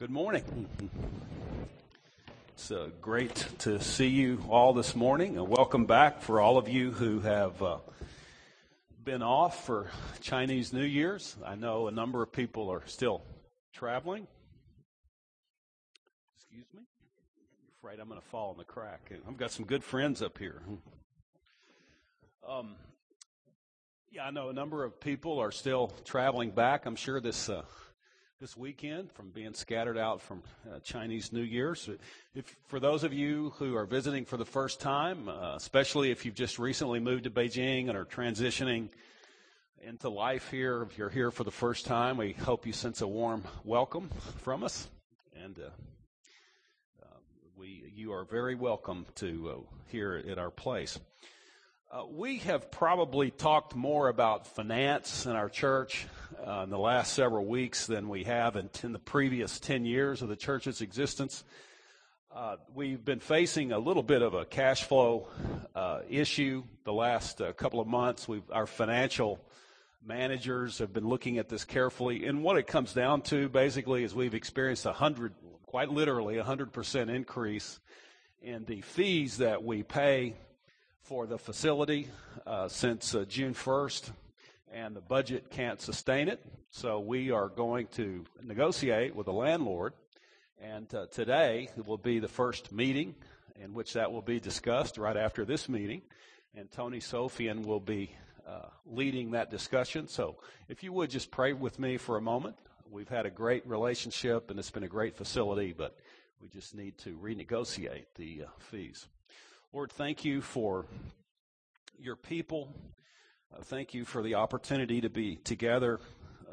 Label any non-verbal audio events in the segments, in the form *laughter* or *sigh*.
Good morning. It's uh, great to see you all this morning, and welcome back for all of you who have uh, been off for Chinese New Year's. I know a number of people are still traveling. Excuse me? I'm afraid I'm going to fall in the crack. I've got some good friends up here. Um, yeah, I know a number of people are still traveling back. I'm sure this uh, this weekend from being scattered out from uh, Chinese New Year's. If for those of you who are visiting for the first time, uh, especially if you've just recently moved to Beijing and are transitioning into life here, if you're here for the first time, we hope you sense a warm welcome from us, and uh, uh we you are very welcome to uh, here at our place. Uh, we have probably talked more about finance in our church uh, in the last several weeks than we have in, in the previous 10 years of the church's existence. Uh, we've been facing a little bit of a cash flow uh, issue the last uh, couple of months. We've, our financial managers have been looking at this carefully, and what it comes down to basically is we've experienced a hundred, quite literally, a hundred percent increase in the fees that we pay for the facility uh, since uh, June 1st, and the budget can't sustain it. So we are going to negotiate with the landlord, and uh, today will be the first meeting in which that will be discussed right after this meeting, and Tony Sofian will be uh, leading that discussion. So if you would just pray with me for a moment. We've had a great relationship, and it's been a great facility, but we just need to renegotiate the uh, fees. Lord, thank you for your people. Uh, thank you for the opportunity to be together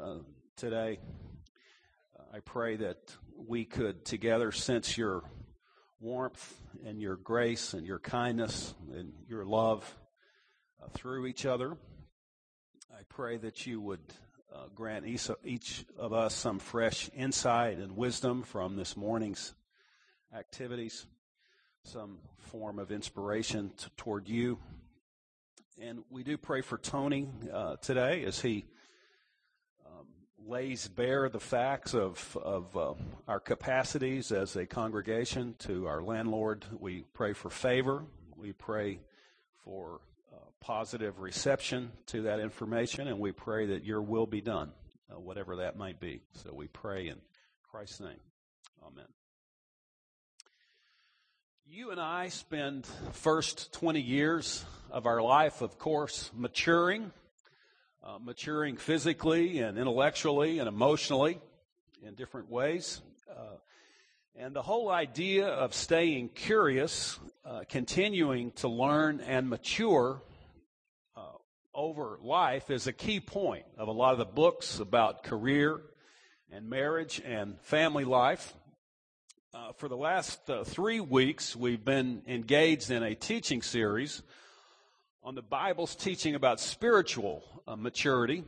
uh, today. Uh, I pray that we could together sense your warmth and your grace and your kindness and your love uh, through each other. I pray that you would uh, grant each of us some fresh insight and wisdom from this morning's activities some form of inspiration t- toward you. And we do pray for Tony uh, today as he um, lays bare the facts of, of uh, our capacities as a congregation to our landlord. We pray for favor. We pray for uh, positive reception to that information, and we pray that your will be done, uh, whatever that might be. So we pray in Christ's name. Amen you and I spend first 20 years of our life, of course, maturing, uh, maturing physically and intellectually and emotionally in different ways. Uh, and the whole idea of staying curious, uh, continuing to learn and mature uh, over life is a key point of a lot of the books about career and marriage and family life. Uh, for the last uh, three weeks, we've been engaged in a teaching series on the Bible's teaching about spiritual uh, maturity.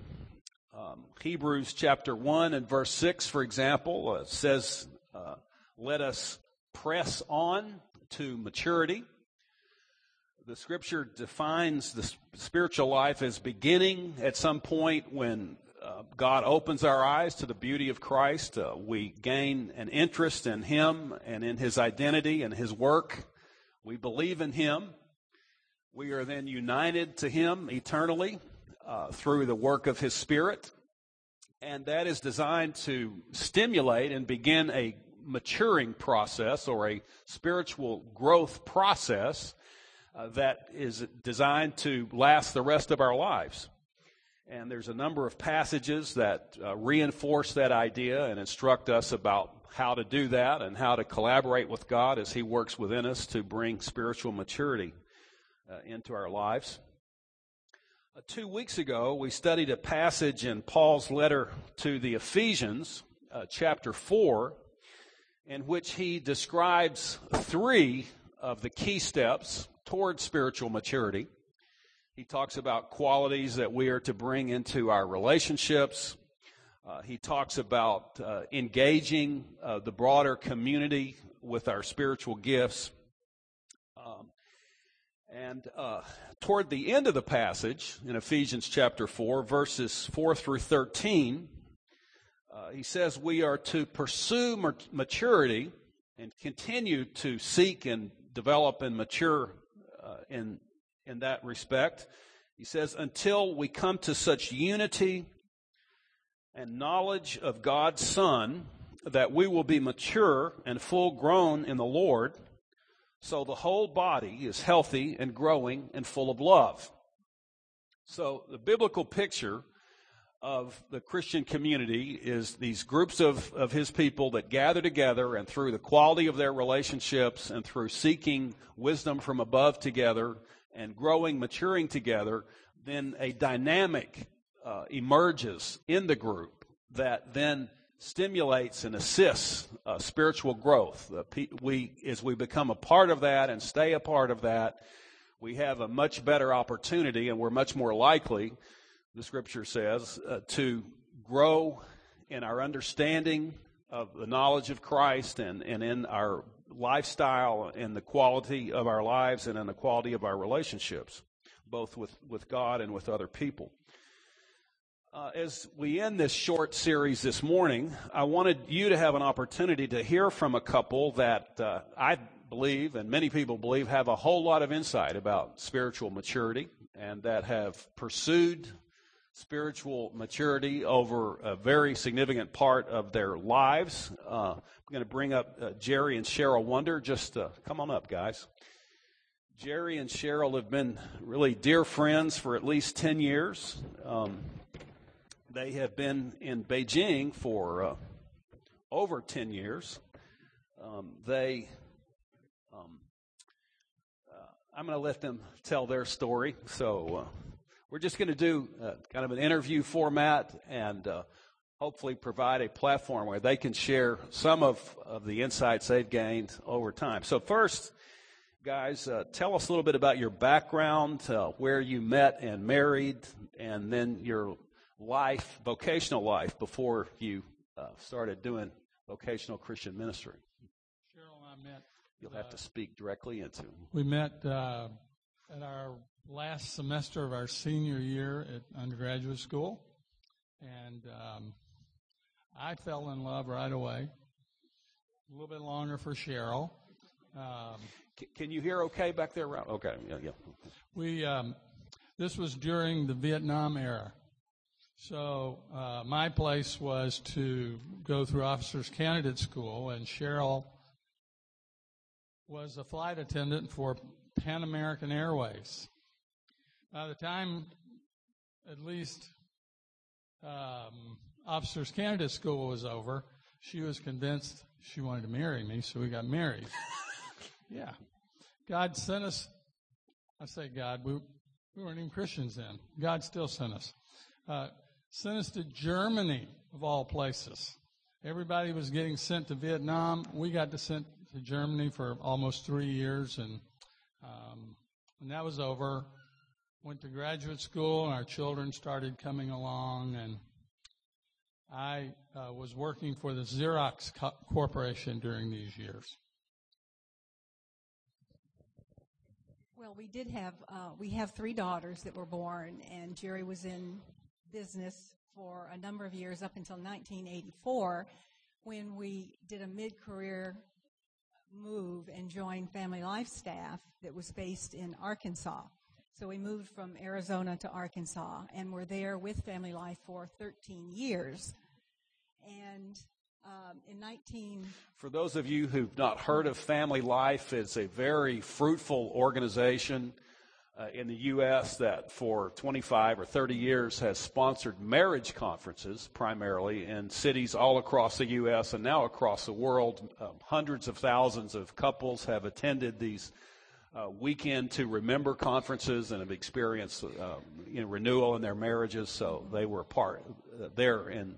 Um, Hebrews chapter 1 and verse 6, for example, uh, says, uh, Let us press on to maturity. The scripture defines the spiritual life as beginning at some point when God opens our eyes to the beauty of Christ. Uh, we gain an interest in Him and in His identity and His work. We believe in Him. We are then united to Him eternally uh, through the work of His Spirit. And that is designed to stimulate and begin a maturing process or a spiritual growth process uh, that is designed to last the rest of our lives. And there's a number of passages that uh, reinforce that idea and instruct us about how to do that and how to collaborate with God as He works within us to bring spiritual maturity uh, into our lives. Uh, two weeks ago, we studied a passage in Paul's letter to the Ephesians, uh, chapter 4, in which he describes three of the key steps toward spiritual maturity. He talks about qualities that we are to bring into our relationships. Uh, he talks about uh, engaging uh, the broader community with our spiritual gifts. Um, and uh, toward the end of the passage in Ephesians chapter 4, verses 4 through 13, uh, he says we are to pursue maturity and continue to seek and develop and mature uh, in, in that respect. He says, until we come to such unity and knowledge of God's Son that we will be mature and full grown in the Lord, so the whole body is healthy and growing and full of love. So the biblical picture of the Christian community is these groups of, of his people that gather together and through the quality of their relationships and through seeking wisdom from above together and growing, maturing together, then a dynamic uh, emerges in the group that then stimulates and assists uh, spiritual growth. We, as we become a part of that and stay a part of that, we have a much better opportunity and we're much more likely, the scripture says, uh, to grow in our understanding of the knowledge of Christ and, and in our lifestyle and the quality of our lives and in the quality of our relationships, both with, with God and with other people. Uh, as we end this short series this morning, I wanted you to have an opportunity to hear from a couple that uh, I believe, and many people believe, have a whole lot of insight about spiritual maturity and that have pursued spiritual maturity over a very significant part of their lives. Uh, I'm going to bring up uh, Jerry and Cheryl Wonder. Just uh, come on up, guys. Jerry and Cheryl have been really dear friends for at least 10 years. Um, they have been in Beijing for uh, over 10 years. Um, they, um, uh, I'm going to let them tell their story. So uh, we're just going to do uh, kind of an interview format and uh, hopefully provide a platform where they can share some of, of the insights they've gained over time. So, first, guys, uh, tell us a little bit about your background, uh, where you met and married, and then your life, vocational life, before you uh, started doing vocational Christian ministry? Cheryl and I met. You'll have to speak directly into. We met uh, at our last semester of our senior year at undergraduate school, and um, I fell in love right away. A little bit longer for Cheryl. Um, can you hear okay back there? Rob? Okay, yeah, yeah. We um, this was during the Vietnam era, so uh, my place was to go through officers candidate school, and Cheryl was a flight attendant for Pan American Airways. By the time, at least, um, officers candidate school was over, she was convinced she wanted to marry me, so we got married. *laughs* yeah. God sent us, I say God, we, we weren't even Christians then. God still sent us. Uh, sent us to Germany, of all places. Everybody was getting sent to Vietnam. We got to sent to Germany for almost three years, and um, when that was over, went to graduate school, and our children started coming along, and I uh, was working for the Xerox Co- Corporation during these years. Well, we did have uh, we have three daughters that were born, and Jerry was in business for a number of years up until 1984 when we did a mid-career move and joined Family Life staff that was based in Arkansas. So we moved from Arizona to Arkansas and were there with Family Life for 13 years. And um, in 19. For those of you who've not heard of Family Life, it's a very fruitful organization uh, in the U.S. that for 25 or 30 years has sponsored marriage conferences primarily in cities all across the U.S. and now across the world. Uh, hundreds of thousands of couples have attended these uh, weekend to remember conferences and have experienced uh, you know, renewal in their marriages. So they were part uh, there in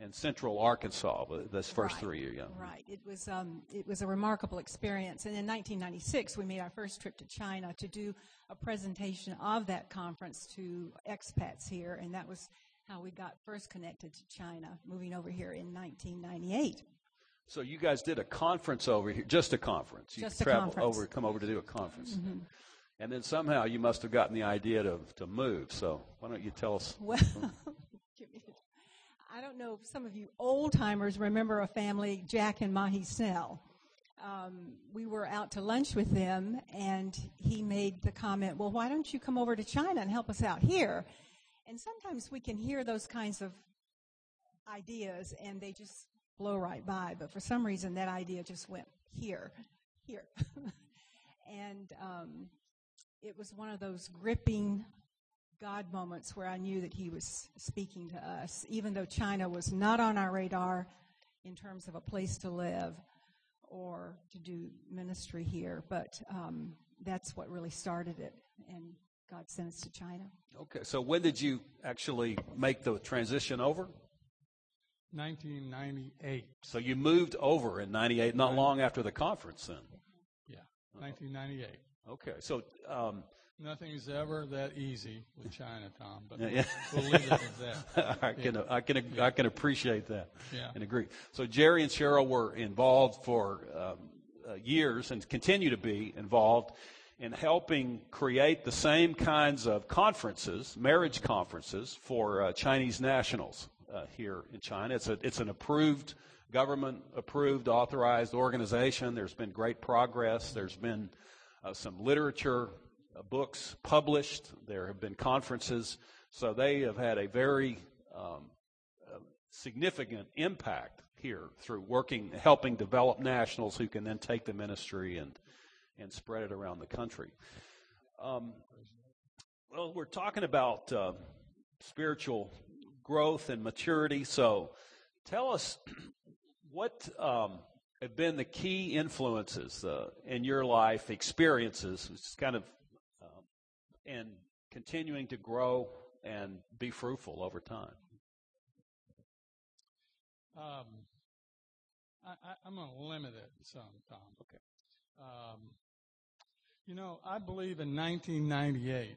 in central Arkansas this first right, three years. Yeah. Right. It was um, it was a remarkable experience. And in 1996, we made our first trip to China to do a presentation of that conference to expats here, and that was how we got first connected to China, moving over here in 1998. So you guys did a conference over here, just a conference. You just a conference. over, come over to do a conference. Mm-hmm. And then somehow you must have gotten the idea to, to move. So why don't you tell us? *laughs* Well, I don't know if some of you old timers remember a family, Jack and Mahi Snell. Um, we were out to lunch with them, and he made the comment, Well, why don't you come over to China and help us out here? And sometimes we can hear those kinds of ideas, and they just blow right by. But for some reason, that idea just went here, here. *laughs* and um, it was one of those gripping God moments where I knew that He was speaking to us, even though China was not on our radar in terms of a place to live or to do ministry here. But um, that's what really started it, and God sent us to China. Okay, so when did you actually make the transition over? 1998. So you moved over in 98, not long after the conference then? Yeah, 1998. Okay, so um, Nothing's ever that easy with China, Tom, but Yeah. we'll leave it at that. *laughs* I can I can I can appreciate that Yeah. and agree. So Jerry and Cheryl were involved for um, uh, years and continue to be involved in helping create the same kinds of conferences, marriage conferences for uh, Chinese nationals uh, here in China. It's a it's an approved government approved authorized organization. There's been great progress. There's been uh, some literature uh, books published. There have been conferences. So they have had a very um, uh, significant impact here through working, helping develop nationals who can then take the ministry and and spread it around the country. Um, well, we're talking about uh, spiritual growth and maturity. So, tell us *clears throat* what um, have been the key influences uh, in your life, experiences, kind of, um, and continuing to grow and be fruitful over time. Um, I, I, I'm going to limit it some, Tom. Okay. Um, you know, I believe in 1998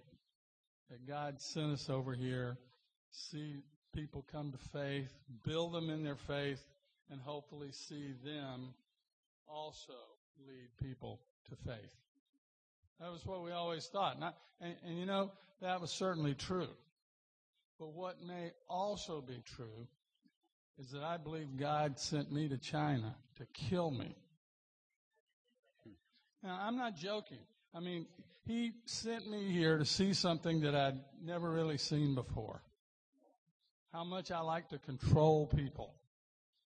that God sent us over here, see people come to faith, build them in their faith, and hopefully see them also lead people to faith. That was what we always thought. And, and, and you know, that was certainly true. But what may also be true is that I believe God sent me to China to kill me. Now, I'm not joking. I mean, He sent me here to see something that I'd never really seen before. How much I like to control people.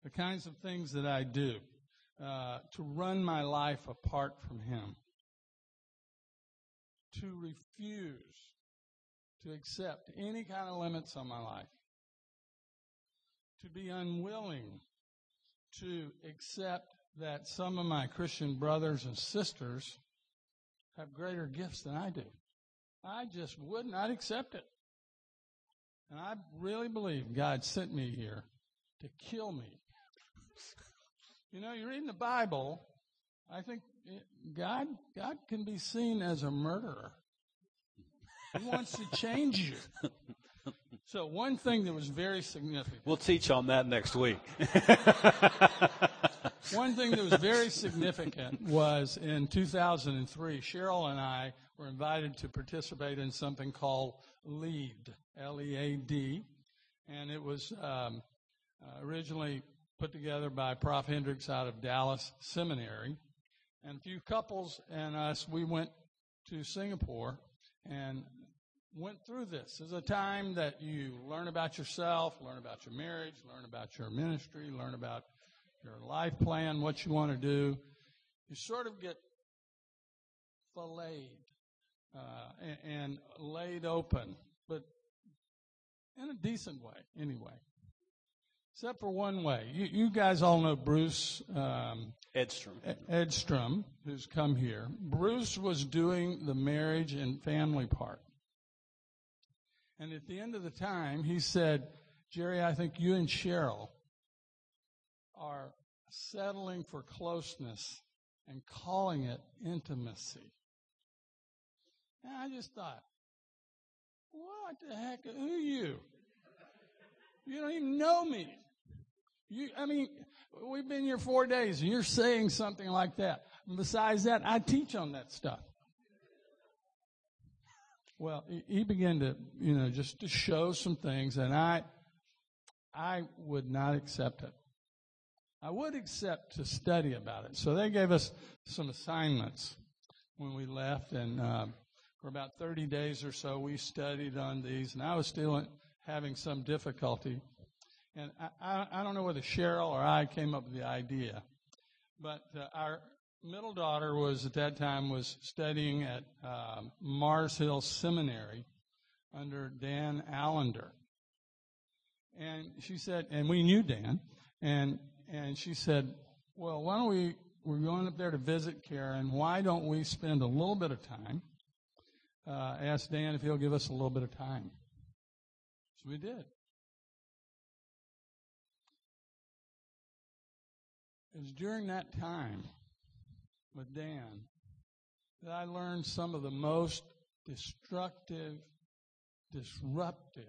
The kinds of things that I do uh, to run my life apart from Him. To refuse to accept any kind of limits on my life to be unwilling to accept that some of my Christian brothers and sisters have greater gifts than I do. I just would not accept it. And I really believe God sent me here to kill me. You know, you're reading the Bible, I think it, God, God can be seen as a murderer. He wants to change you. So one thing that was very significant. We'll teach on that next week. *laughs* One thing that was very significant was in 2003, Cheryl and I were invited to participate in something called LEAD, L-E-A-D, and it was um, uh, originally put together by Prof. Hendricks out of Dallas Seminary. And a few couples and us, we went to Singapore and went through this. It's a time that you learn about yourself, learn about your marriage, learn about your ministry, learn about your life plan, what you want to do. You sort of get filleted uh, and, and laid open, but in a decent way, anyway. Except for one way. You, you guys all know Bruce um, Edstrom. Edstrom, who's come here. Bruce was doing the marriage and family part. And at the end of the time, he said, Jerry, I think you and Cheryl are settling for closeness and calling it intimacy. And I just thought, what the heck? Who are you? You don't even know me. You, I mean, we've been here four days and you're saying something like that. And besides that, I teach on that stuff. Well, he- he began to, you know, just to show some things, and I, I would not accept it. I would accept to study about it. So they gave us some assignments when we left, and uh, for about 30 days or so, we studied on these, and I was still having some difficulty. And I, I, I don't know whether Cheryl or I came up with the idea, but uh, our middle daughter was at that time was studying at um, Mars Hill Seminary under Dan Allender. And she said, and we knew Dan, and and she said, well, why don't we, we're going up there to visit Karen, why don't we spend a little bit of time, uh, ask Dan if he'll give us a little bit of time. So we did. It was during that time with Dan that I learned some of the most destructive, disruptive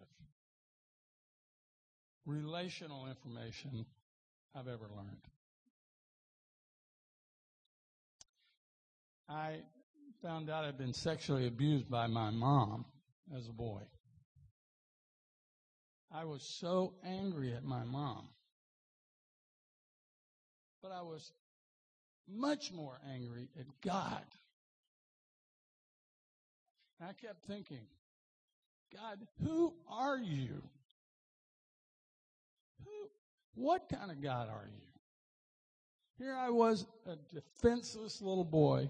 relational information I've ever learned. I found out I'd been sexually abused by my mom as a boy. I was so angry at my mom. But I was much more angry at God. And I kept thinking, God, who are you? Who, what kind of God are you? Here I was, a defenseless little boy.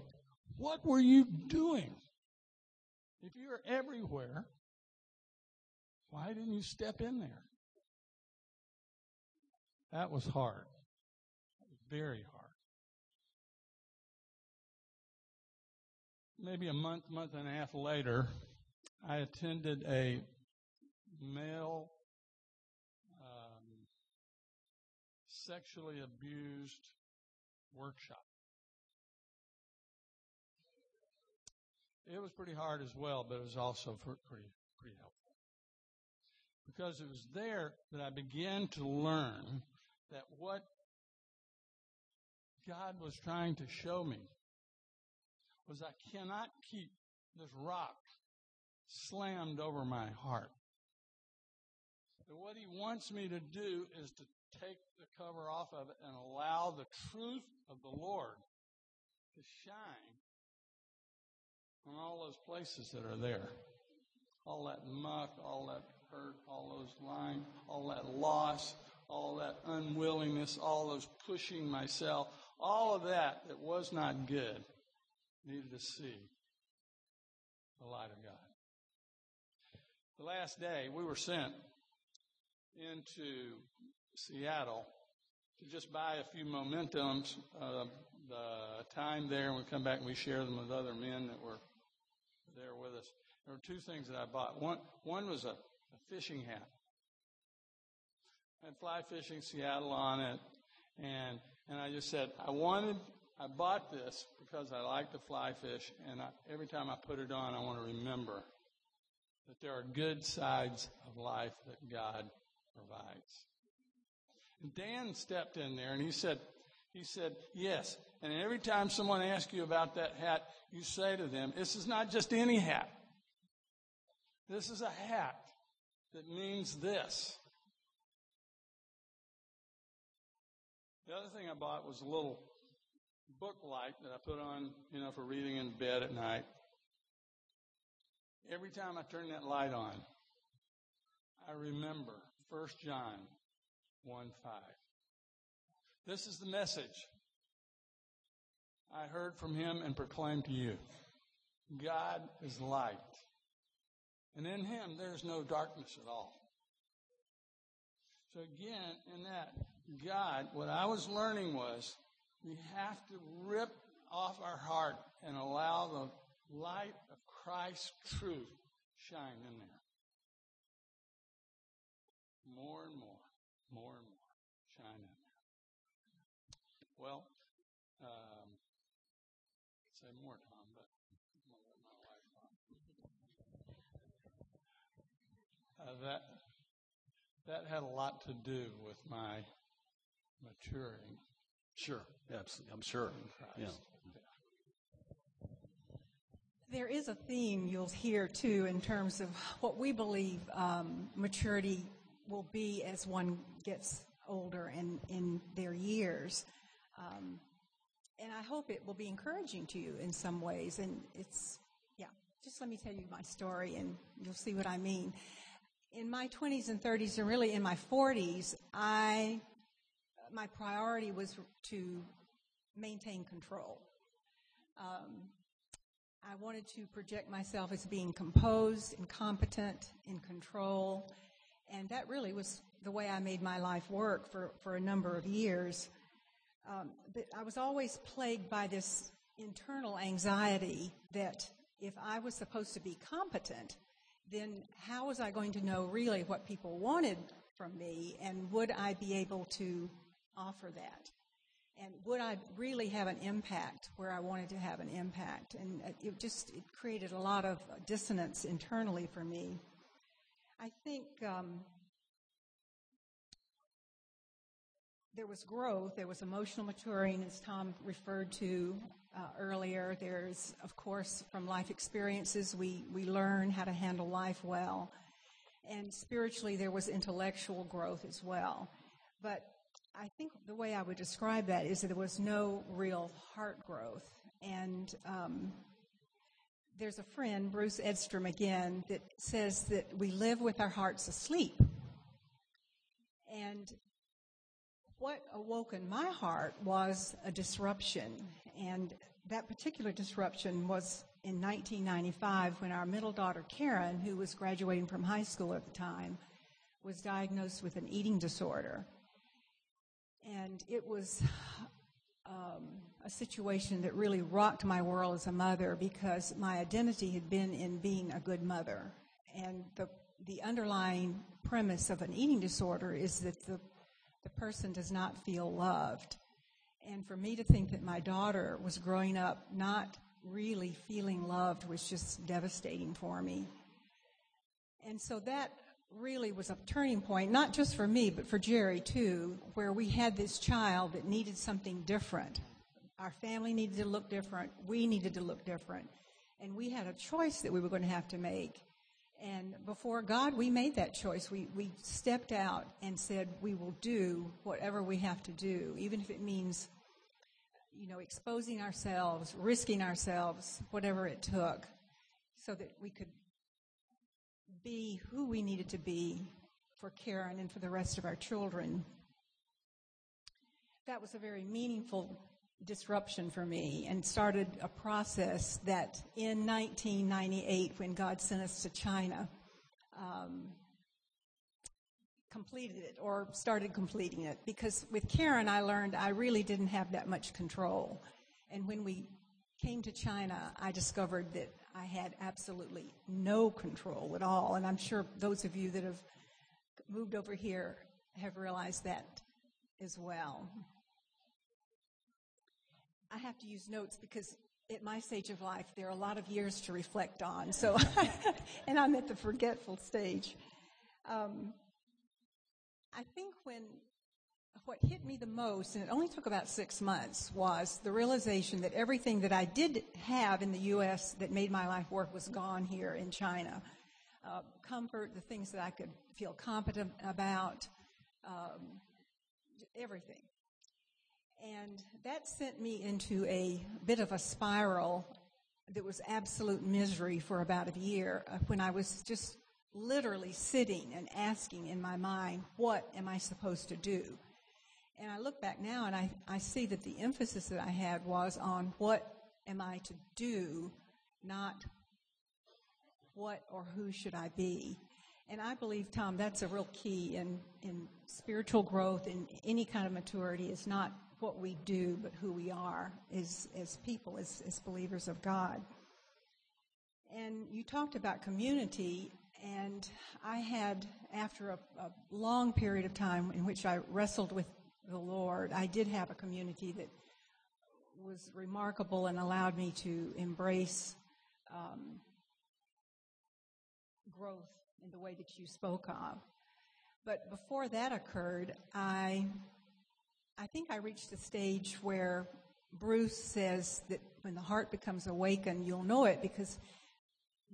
What were you doing? If you're everywhere, why didn't you step in there? That was hard. That was very hard. Maybe a month, month and a half later, I attended a male um, sexually abused workshop. It was pretty hard as well, but it was also pretty, pretty helpful. Because it was there that I began to learn that what God was trying to show me was I cannot keep this rock slammed over my heart. That what he wants me to do is to take the cover off of it and allow the truth of the Lord to shine on all those places that are there. All that muck, all that hurt, all those lying, all that loss, all that unwillingness, all those pushing myself, all of that that was not good needed to see the light of God. The last day we were sent into Seattle to just buy a few momentums. Uh, the time there, and we come back and we share them with other men that were there with us. There were two things that I bought. One, one was a, a fishing hat. Had fly fishing Seattle on it, and and I just said I wanted. I bought this because I like to fly fish, and I, every time I put it on, I want to remember that there are good sides of life that God provides. And Dan stepped in there and he said, he said, yes. And every time someone asks you about that hat, you say to them, this is not just any hat. This is a hat that means this. The other thing I bought was a little book light that I put on, you know, for reading in bed at night. Every time I turn that light on, I remember 1 John 1 5. This is the message I heard from him and proclaimed to you God is light, and in him there's no darkness at all. So, again, in that, God, what I was learning was we have to rip off our heart and allow the light of Christ's truth shine in there. More and more more and more. Shine in there. Well, um, say more, Tom, but I'm going to let my wife on. Uh, that, that had a lot to do with my maturing. Sure, absolutely. I'm sure. Yeah. There is a theme you'll hear too in terms of what we believe um, maturity will be as one gets older and in their years. Um, and I hope it will be encouraging to you in some ways. And it's, yeah, just let me tell you my story and you'll see what I mean. In my 20s and 30s, and really in my 40s, I, my priority was to maintain control. Um, I wanted to project myself as being composed and competent, in control, and that really was the way I made my life work for, for a number of years. Um, but I was always plagued by this internal anxiety that if I was supposed to be competent, then how was I going to know really what people wanted from me, and would I be able to offer that? And would I really have an impact where I wanted to have an impact? And it just it created a lot of dissonance internally for me. I think um, there was growth, there was emotional maturing, as Tom referred to uh, earlier. There's, of course, from life experiences, we, we learn how to handle life well. And spiritually, there was intellectual growth as well. But I think the way I would describe that is that there was no real heart growth. And um, there's a friend, Bruce Edstrom again, that says that we live with our hearts asleep. And what awoke in my heart was a disruption. And that particular disruption was in 1995 when our middle daughter, Karen, who was graduating from high school at the time, was diagnosed with an eating disorder. And it was um, a situation that really rocked my world as a mother because my identity had been in being a good mother. And the, the underlying premise of an eating disorder is that the, the person does not feel loved. And for me to think that my daughter was growing up not really feeling loved was just devastating for me. And so that really was a turning point, not just for me, but for Jerry too, where we had this child that needed something different. Our family needed to look different. We needed to look different. And we had a choice that we were going to have to make. And before God, we made that choice. We, we stepped out and said, we will do whatever we have to do, even if it means, you know, exposing ourselves, risking ourselves, whatever it took, so that we could be who we needed to be for Karen and for the rest of our children. That was a very meaningful disruption for me and started a process that in 1998, when God sent us to China, um, completed it or started completing it. Because with Karen, I learned I really didn't have that much control. And when we came to China, I discovered that I had absolutely no control at all. And I'm sure those of you that have moved over here have realized that as well. I have to use notes because at my stage of life, there are a lot of years to reflect on. So, *laughs* and I'm at the forgetful stage. Um, I think when what hit me the most, and it only took about six months, was the realization that everything that I did have in the U.S. that made my life work was gone here in China. Uh, comfort, the things that I could feel competent about, um, everything. And that sent me into a bit of a spiral that was absolute misery for about a year uh, when I was just literally sitting and asking in my mind, what am I supposed to do? And I look back now and I, I see that the emphasis that I had was on what am I to do, not what or who should I be. And I believe, Tom, that's a real key in, in spiritual growth, in any kind of maturity, is not what we do, but who we are as, as people, as, as believers of God. And you talked about community, and I had, after a, a long period of time in which I wrestled with the Lord, I did have a community that was remarkable and allowed me to embrace um, growth in the way that you spoke of. But before that occurred, I I think I reached a stage where Bruce says that when the heart becomes awakened, you'll know it because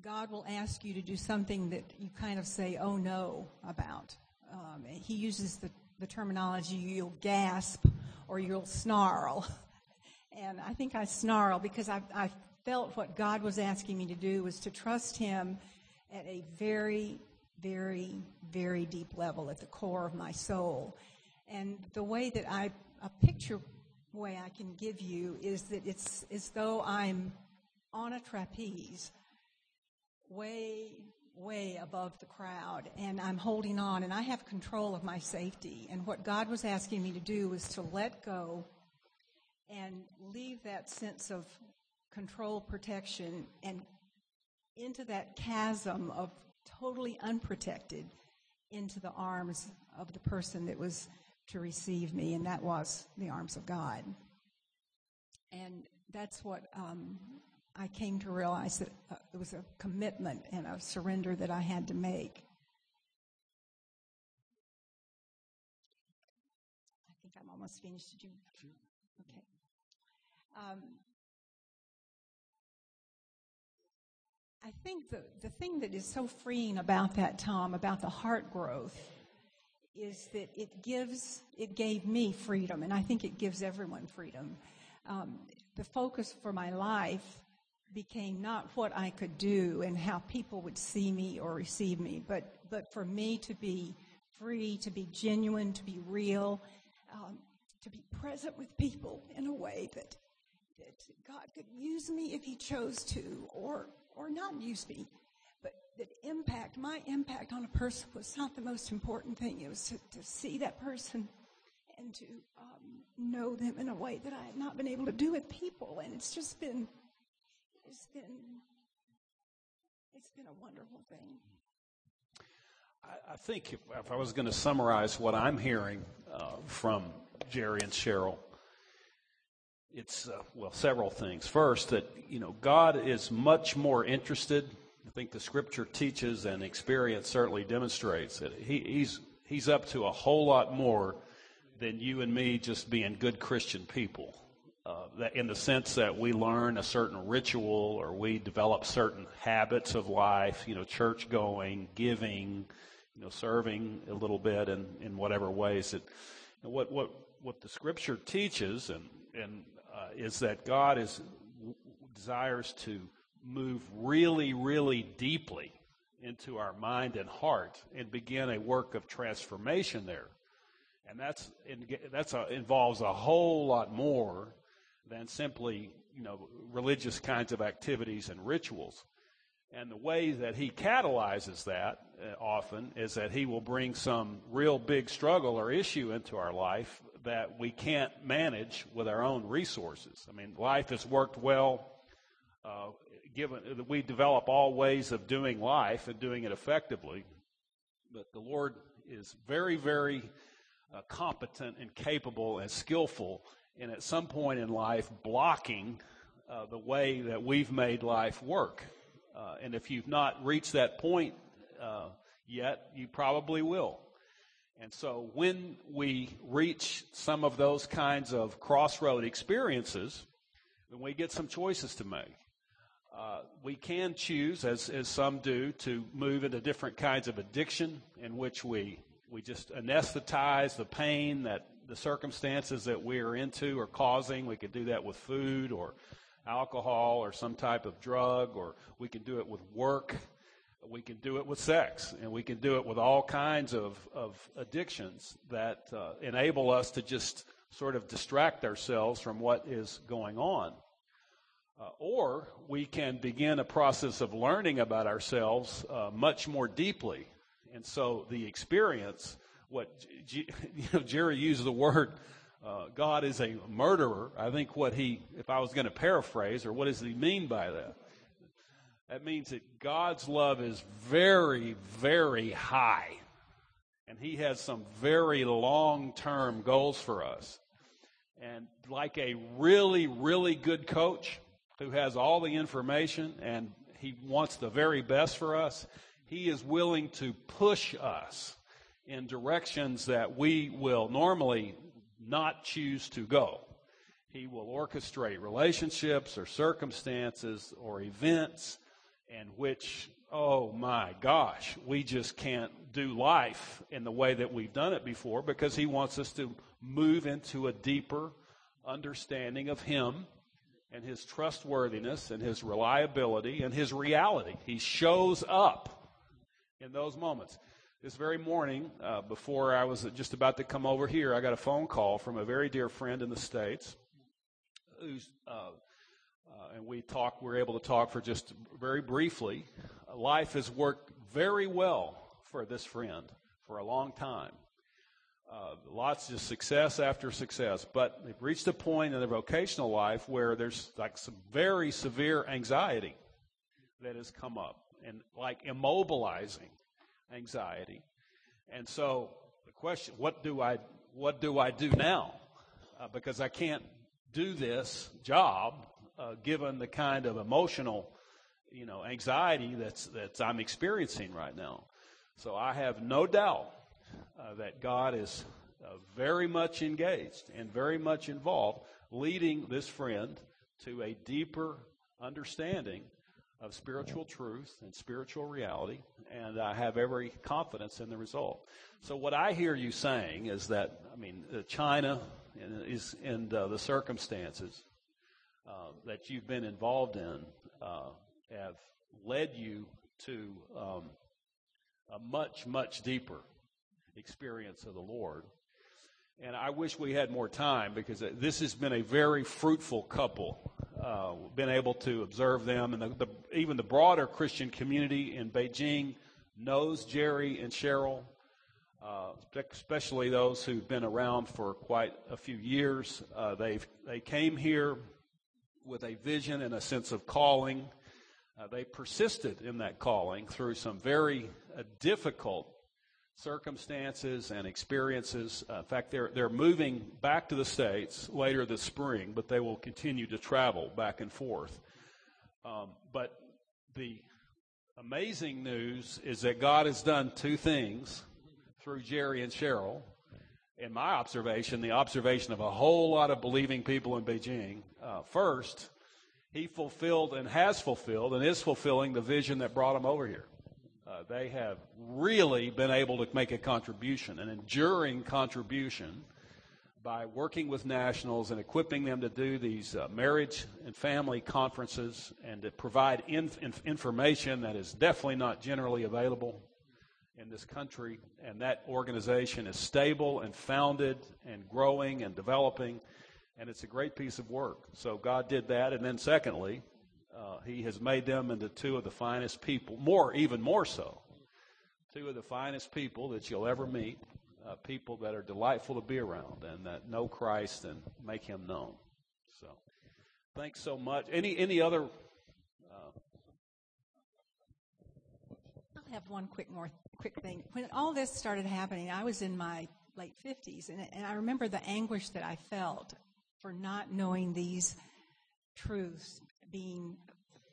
God will ask you to do something that you kind of say, oh no, about. Um, he uses the, the terminology you'll gasp or you'll snarl. *laughs* And I think I snarl because I, I felt what God was asking me to do was to trust Him at a very, very, very deep level at the core of my soul. And the way that I, a picture way I can give you is that it's as though I'm on a trapeze, way, way above the crowd, and I'm holding on, and I have control of my safety. And what God was asking me to do was to let go and leave that sense of control, protection, and into that chasm of totally unprotected into the arms of the person that was to receive me, and that was the arms of God. And that's what um, I came to realize that uh, it was a commitment and a surrender that I had to make. I think I'm almost finished. Did you? Okay. Um, I think the, the thing that is so freeing about that, Tom, about the heart growth, is that it gives, it gave me freedom, and I think it gives everyone freedom. Um, the focus for my life became not what I could do and how people would see me or receive me, but, but for me to be free, to be genuine, to be real, um, to be present with people in a way that, that God could use me if He chose to, or, or not use me but that impact, my impact on a person was not the most important thing. It was to, to see that person and to um, know them in a way that I had not been able to do with people. And it's just been, it's been, it's been a wonderful thing. I, I think if, if, I was going to summarize what I'm hearing uh, from Jerry and Cheryl, it's uh, well several things. First, that you know God is much more interested I think the scripture teaches and experience certainly demonstrates that he, he's, he's up to a whole lot more than you and me just being good Christian people. Uh, that in the sense that we learn a certain ritual or we develop certain habits of life, you know, church going, giving, you know, serving a little bit in, in whatever ways that what what what the scripture teaches and and uh, is that God is desires to move really, really deeply into our mind and heart and begin a work of transformation there. And that's that's a, involves a whole lot more than simply you know religious kinds of activities and rituals. And the way that he catalyzes that uh, often is that he will bring some real big struggle or issue into our life that we can't manage with our own resources. I mean, life has worked well uh, given that we develop all ways of doing life and doing it effectively. But the Lord is very, very uh, competent and capable and skillful, and at some point in life, blocking uh, the way that we've made life work. Uh, and if you've not reached that point uh, yet, you probably will. And so when we reach some of those kinds of crossroad experiences, then we get some choices to make. Uh, we can choose, as, as some do, to move into different kinds of addiction in which we, we just anesthetize the pain that the circumstances that we are into are causing. We could do that with food or alcohol or some type of drug, or we can do it with work. We can do it with sex, and we can do it with all kinds of, of addictions that uh, enable us to just sort of distract ourselves from what is going on. Uh, or we can begin a process of learning about ourselves uh, much more deeply. And so the experience, what *laughs* you know, Jerry used the word, uh, God is a murderer. I think what he, if I was going to paraphrase, or what does he mean by that? That means that God's love is very, very high. And he has some very long term goals for us. And like a really, really good coach, who has all the information and he wants the very best for us, he is willing to push us in directions that we will normally not choose to go. He will orchestrate relationships or circumstances or events in which, oh my gosh, we just can't do life in the way that we've done it before because He wants us to move into a deeper understanding of Him and His trustworthiness and His reliability and His reality. He shows up in those moments. This very morning, uh, before I was just about to come over here, I got a phone call from a very dear friend in the States who's uh, uh, and we talked. we're able to talk for just very briefly. Life has worked very well for this friend for a long time. Uh, lots of success after success, but they've reached a point in their vocational life where there's like some very severe anxiety that has come up, and like immobilizing anxiety. And so the question: What do I what do I do now? Uh, because I can't do this job uh, given the kind of emotional, you know, anxiety that's that I'm experiencing right now. So I have no doubt uh, that God is uh, very much engaged and very much involved, leading this friend to a deeper understanding of spiritual truth and spiritual reality, and I have every confidence in the result. So, what I hear you saying is that, I mean, China is in uh, the circumstances uh, that you've been involved in uh, have led you to um, a much, much deeper experience of the Lord. And I wish we had more time because this has been a very fruitful couple. Uh, been able to observe them, and the, the, even the broader Christian community in Beijing knows Jerry and Cheryl, uh, especially those who've been around for quite a few years. Uh, they they came here with a vision and a sense of calling. Uh, they persisted in that calling through some very uh, difficult circumstances and experiences. Uh, in fact, they're, they're moving back to the States later this spring, but they will continue to travel back and forth. Um, but the amazing news is that God has done two things through Jerry and Cheryl in my observation, the observation of a whole lot of believing people in Beijing, uh, first, he fulfilled and has fulfilled and is fulfilling the vision that brought him over here. Uh, they have really been able to make a contribution, an enduring contribution, by working with nationals and equipping them to do these uh, marriage and family conferences and to provide inf- information that is definitely not generally available in this country, and that organization is stable and founded and growing and developing, and it's a great piece of work. So God did that, and then secondly, uh, He has made them into two of the finest people, more even more so, two of the finest people that you'll ever meet, uh, people that are delightful to be around and that know Christ and make Him known. So, thanks so much. Any any other? Uh, I'll have one quick more quick thing. When all this started happening, I was in my late 50s, and, and I remember the anguish that I felt for not knowing these truths, being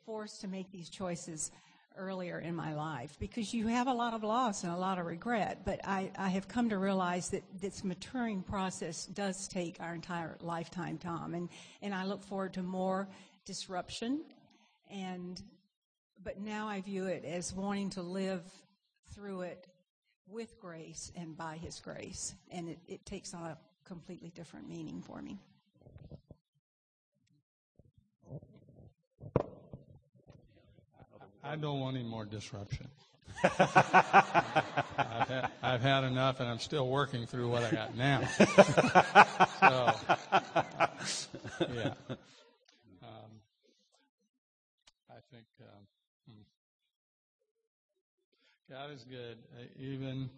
forced to make these choices earlier in my life because you have a lot of loss and a lot of regret. But I, I have come to realize that this maturing process does take our entire lifetime, Tom. And, and I look forward to more disruption. And, but now I view it as wanting to live through it with grace and by His grace. And it, it takes on a completely different meaning for me. I don't want any more disruption. *laughs* I've, had, I've, had, enough, and I'm still working through what I got now. *laughs* so, yeah. Um, I think um, God is good, uh, even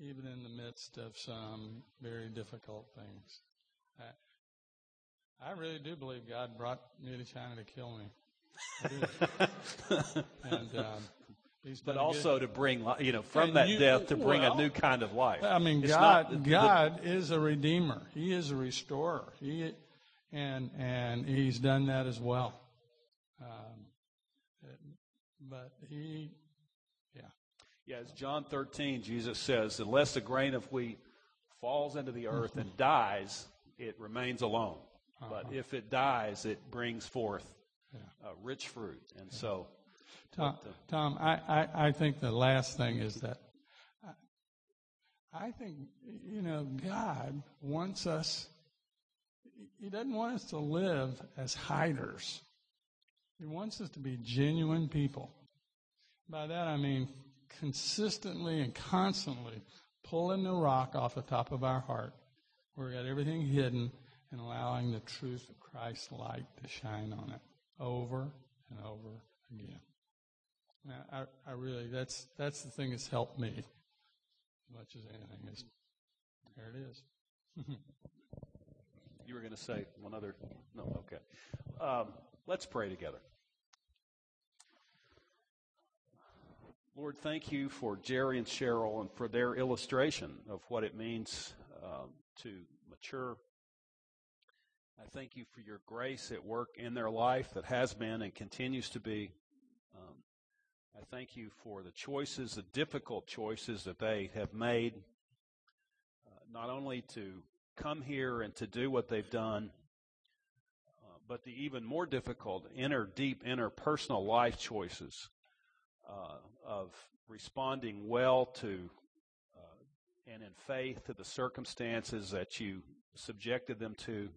even in the midst of some very difficult things. I, I really do believe God brought me to China to kill me. *laughs* and um, but also to bring, you know, from that you, death to bring well, a new kind of life. I mean, it's God, not, God the, is a redeemer. He is a restorer. He, and and He's done that as well. Um, but He yeah, as John 13, Jesus says, unless a grain of wheat falls into the earth and *laughs* dies, it remains alone. Uh-huh. But if it dies, it brings forth uh, rich fruit. And so. Tom, But, uh, Tom I, I, I think the last thing is that I, I think, you know, God wants us, He doesn't want us to live as hiders. He wants us to be genuine people. By that I mean consistently and constantly pulling the rock off the top of our heart where we got everything hidden and allowing the truth of Christ's light to shine on it over and over again. I, I really, that's, that's the thing that's helped me as much as anything is, there it is. *laughs* You were going to say one other. No, okay. Um, let's pray together. Lord, thank you for Jerry and Cheryl and for their illustration of what it means um, to mature. I thank you for your grace at work in their life that has been and continues to be. Um, I thank you for the choices, the difficult choices that they have made, uh, not only to come here and to do what they've done, uh, but the even more difficult inner, deep, interpersonal life choices uh, of responding well to uh, and in faith to the circumstances that you subjected them to.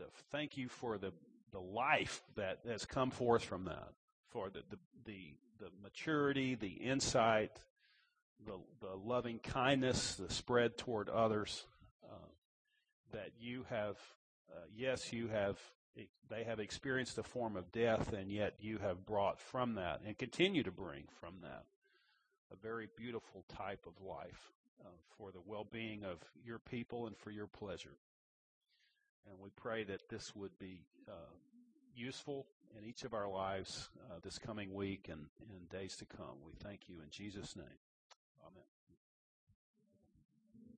Uh, thank you for the, the life that has come forth from that, for the, the, the, the maturity, the insight, the, the loving kindness, the spread toward others uh, that you have, uh, yes, you have, they have experienced a form of death, and yet you have brought from that and continue to bring from that a very beautiful type of life uh, for the well being of your people and for your pleasure. And we pray that this would be uh, useful in each of our lives uh, this coming week and in days to come. We thank you in Jesus' name. Amen.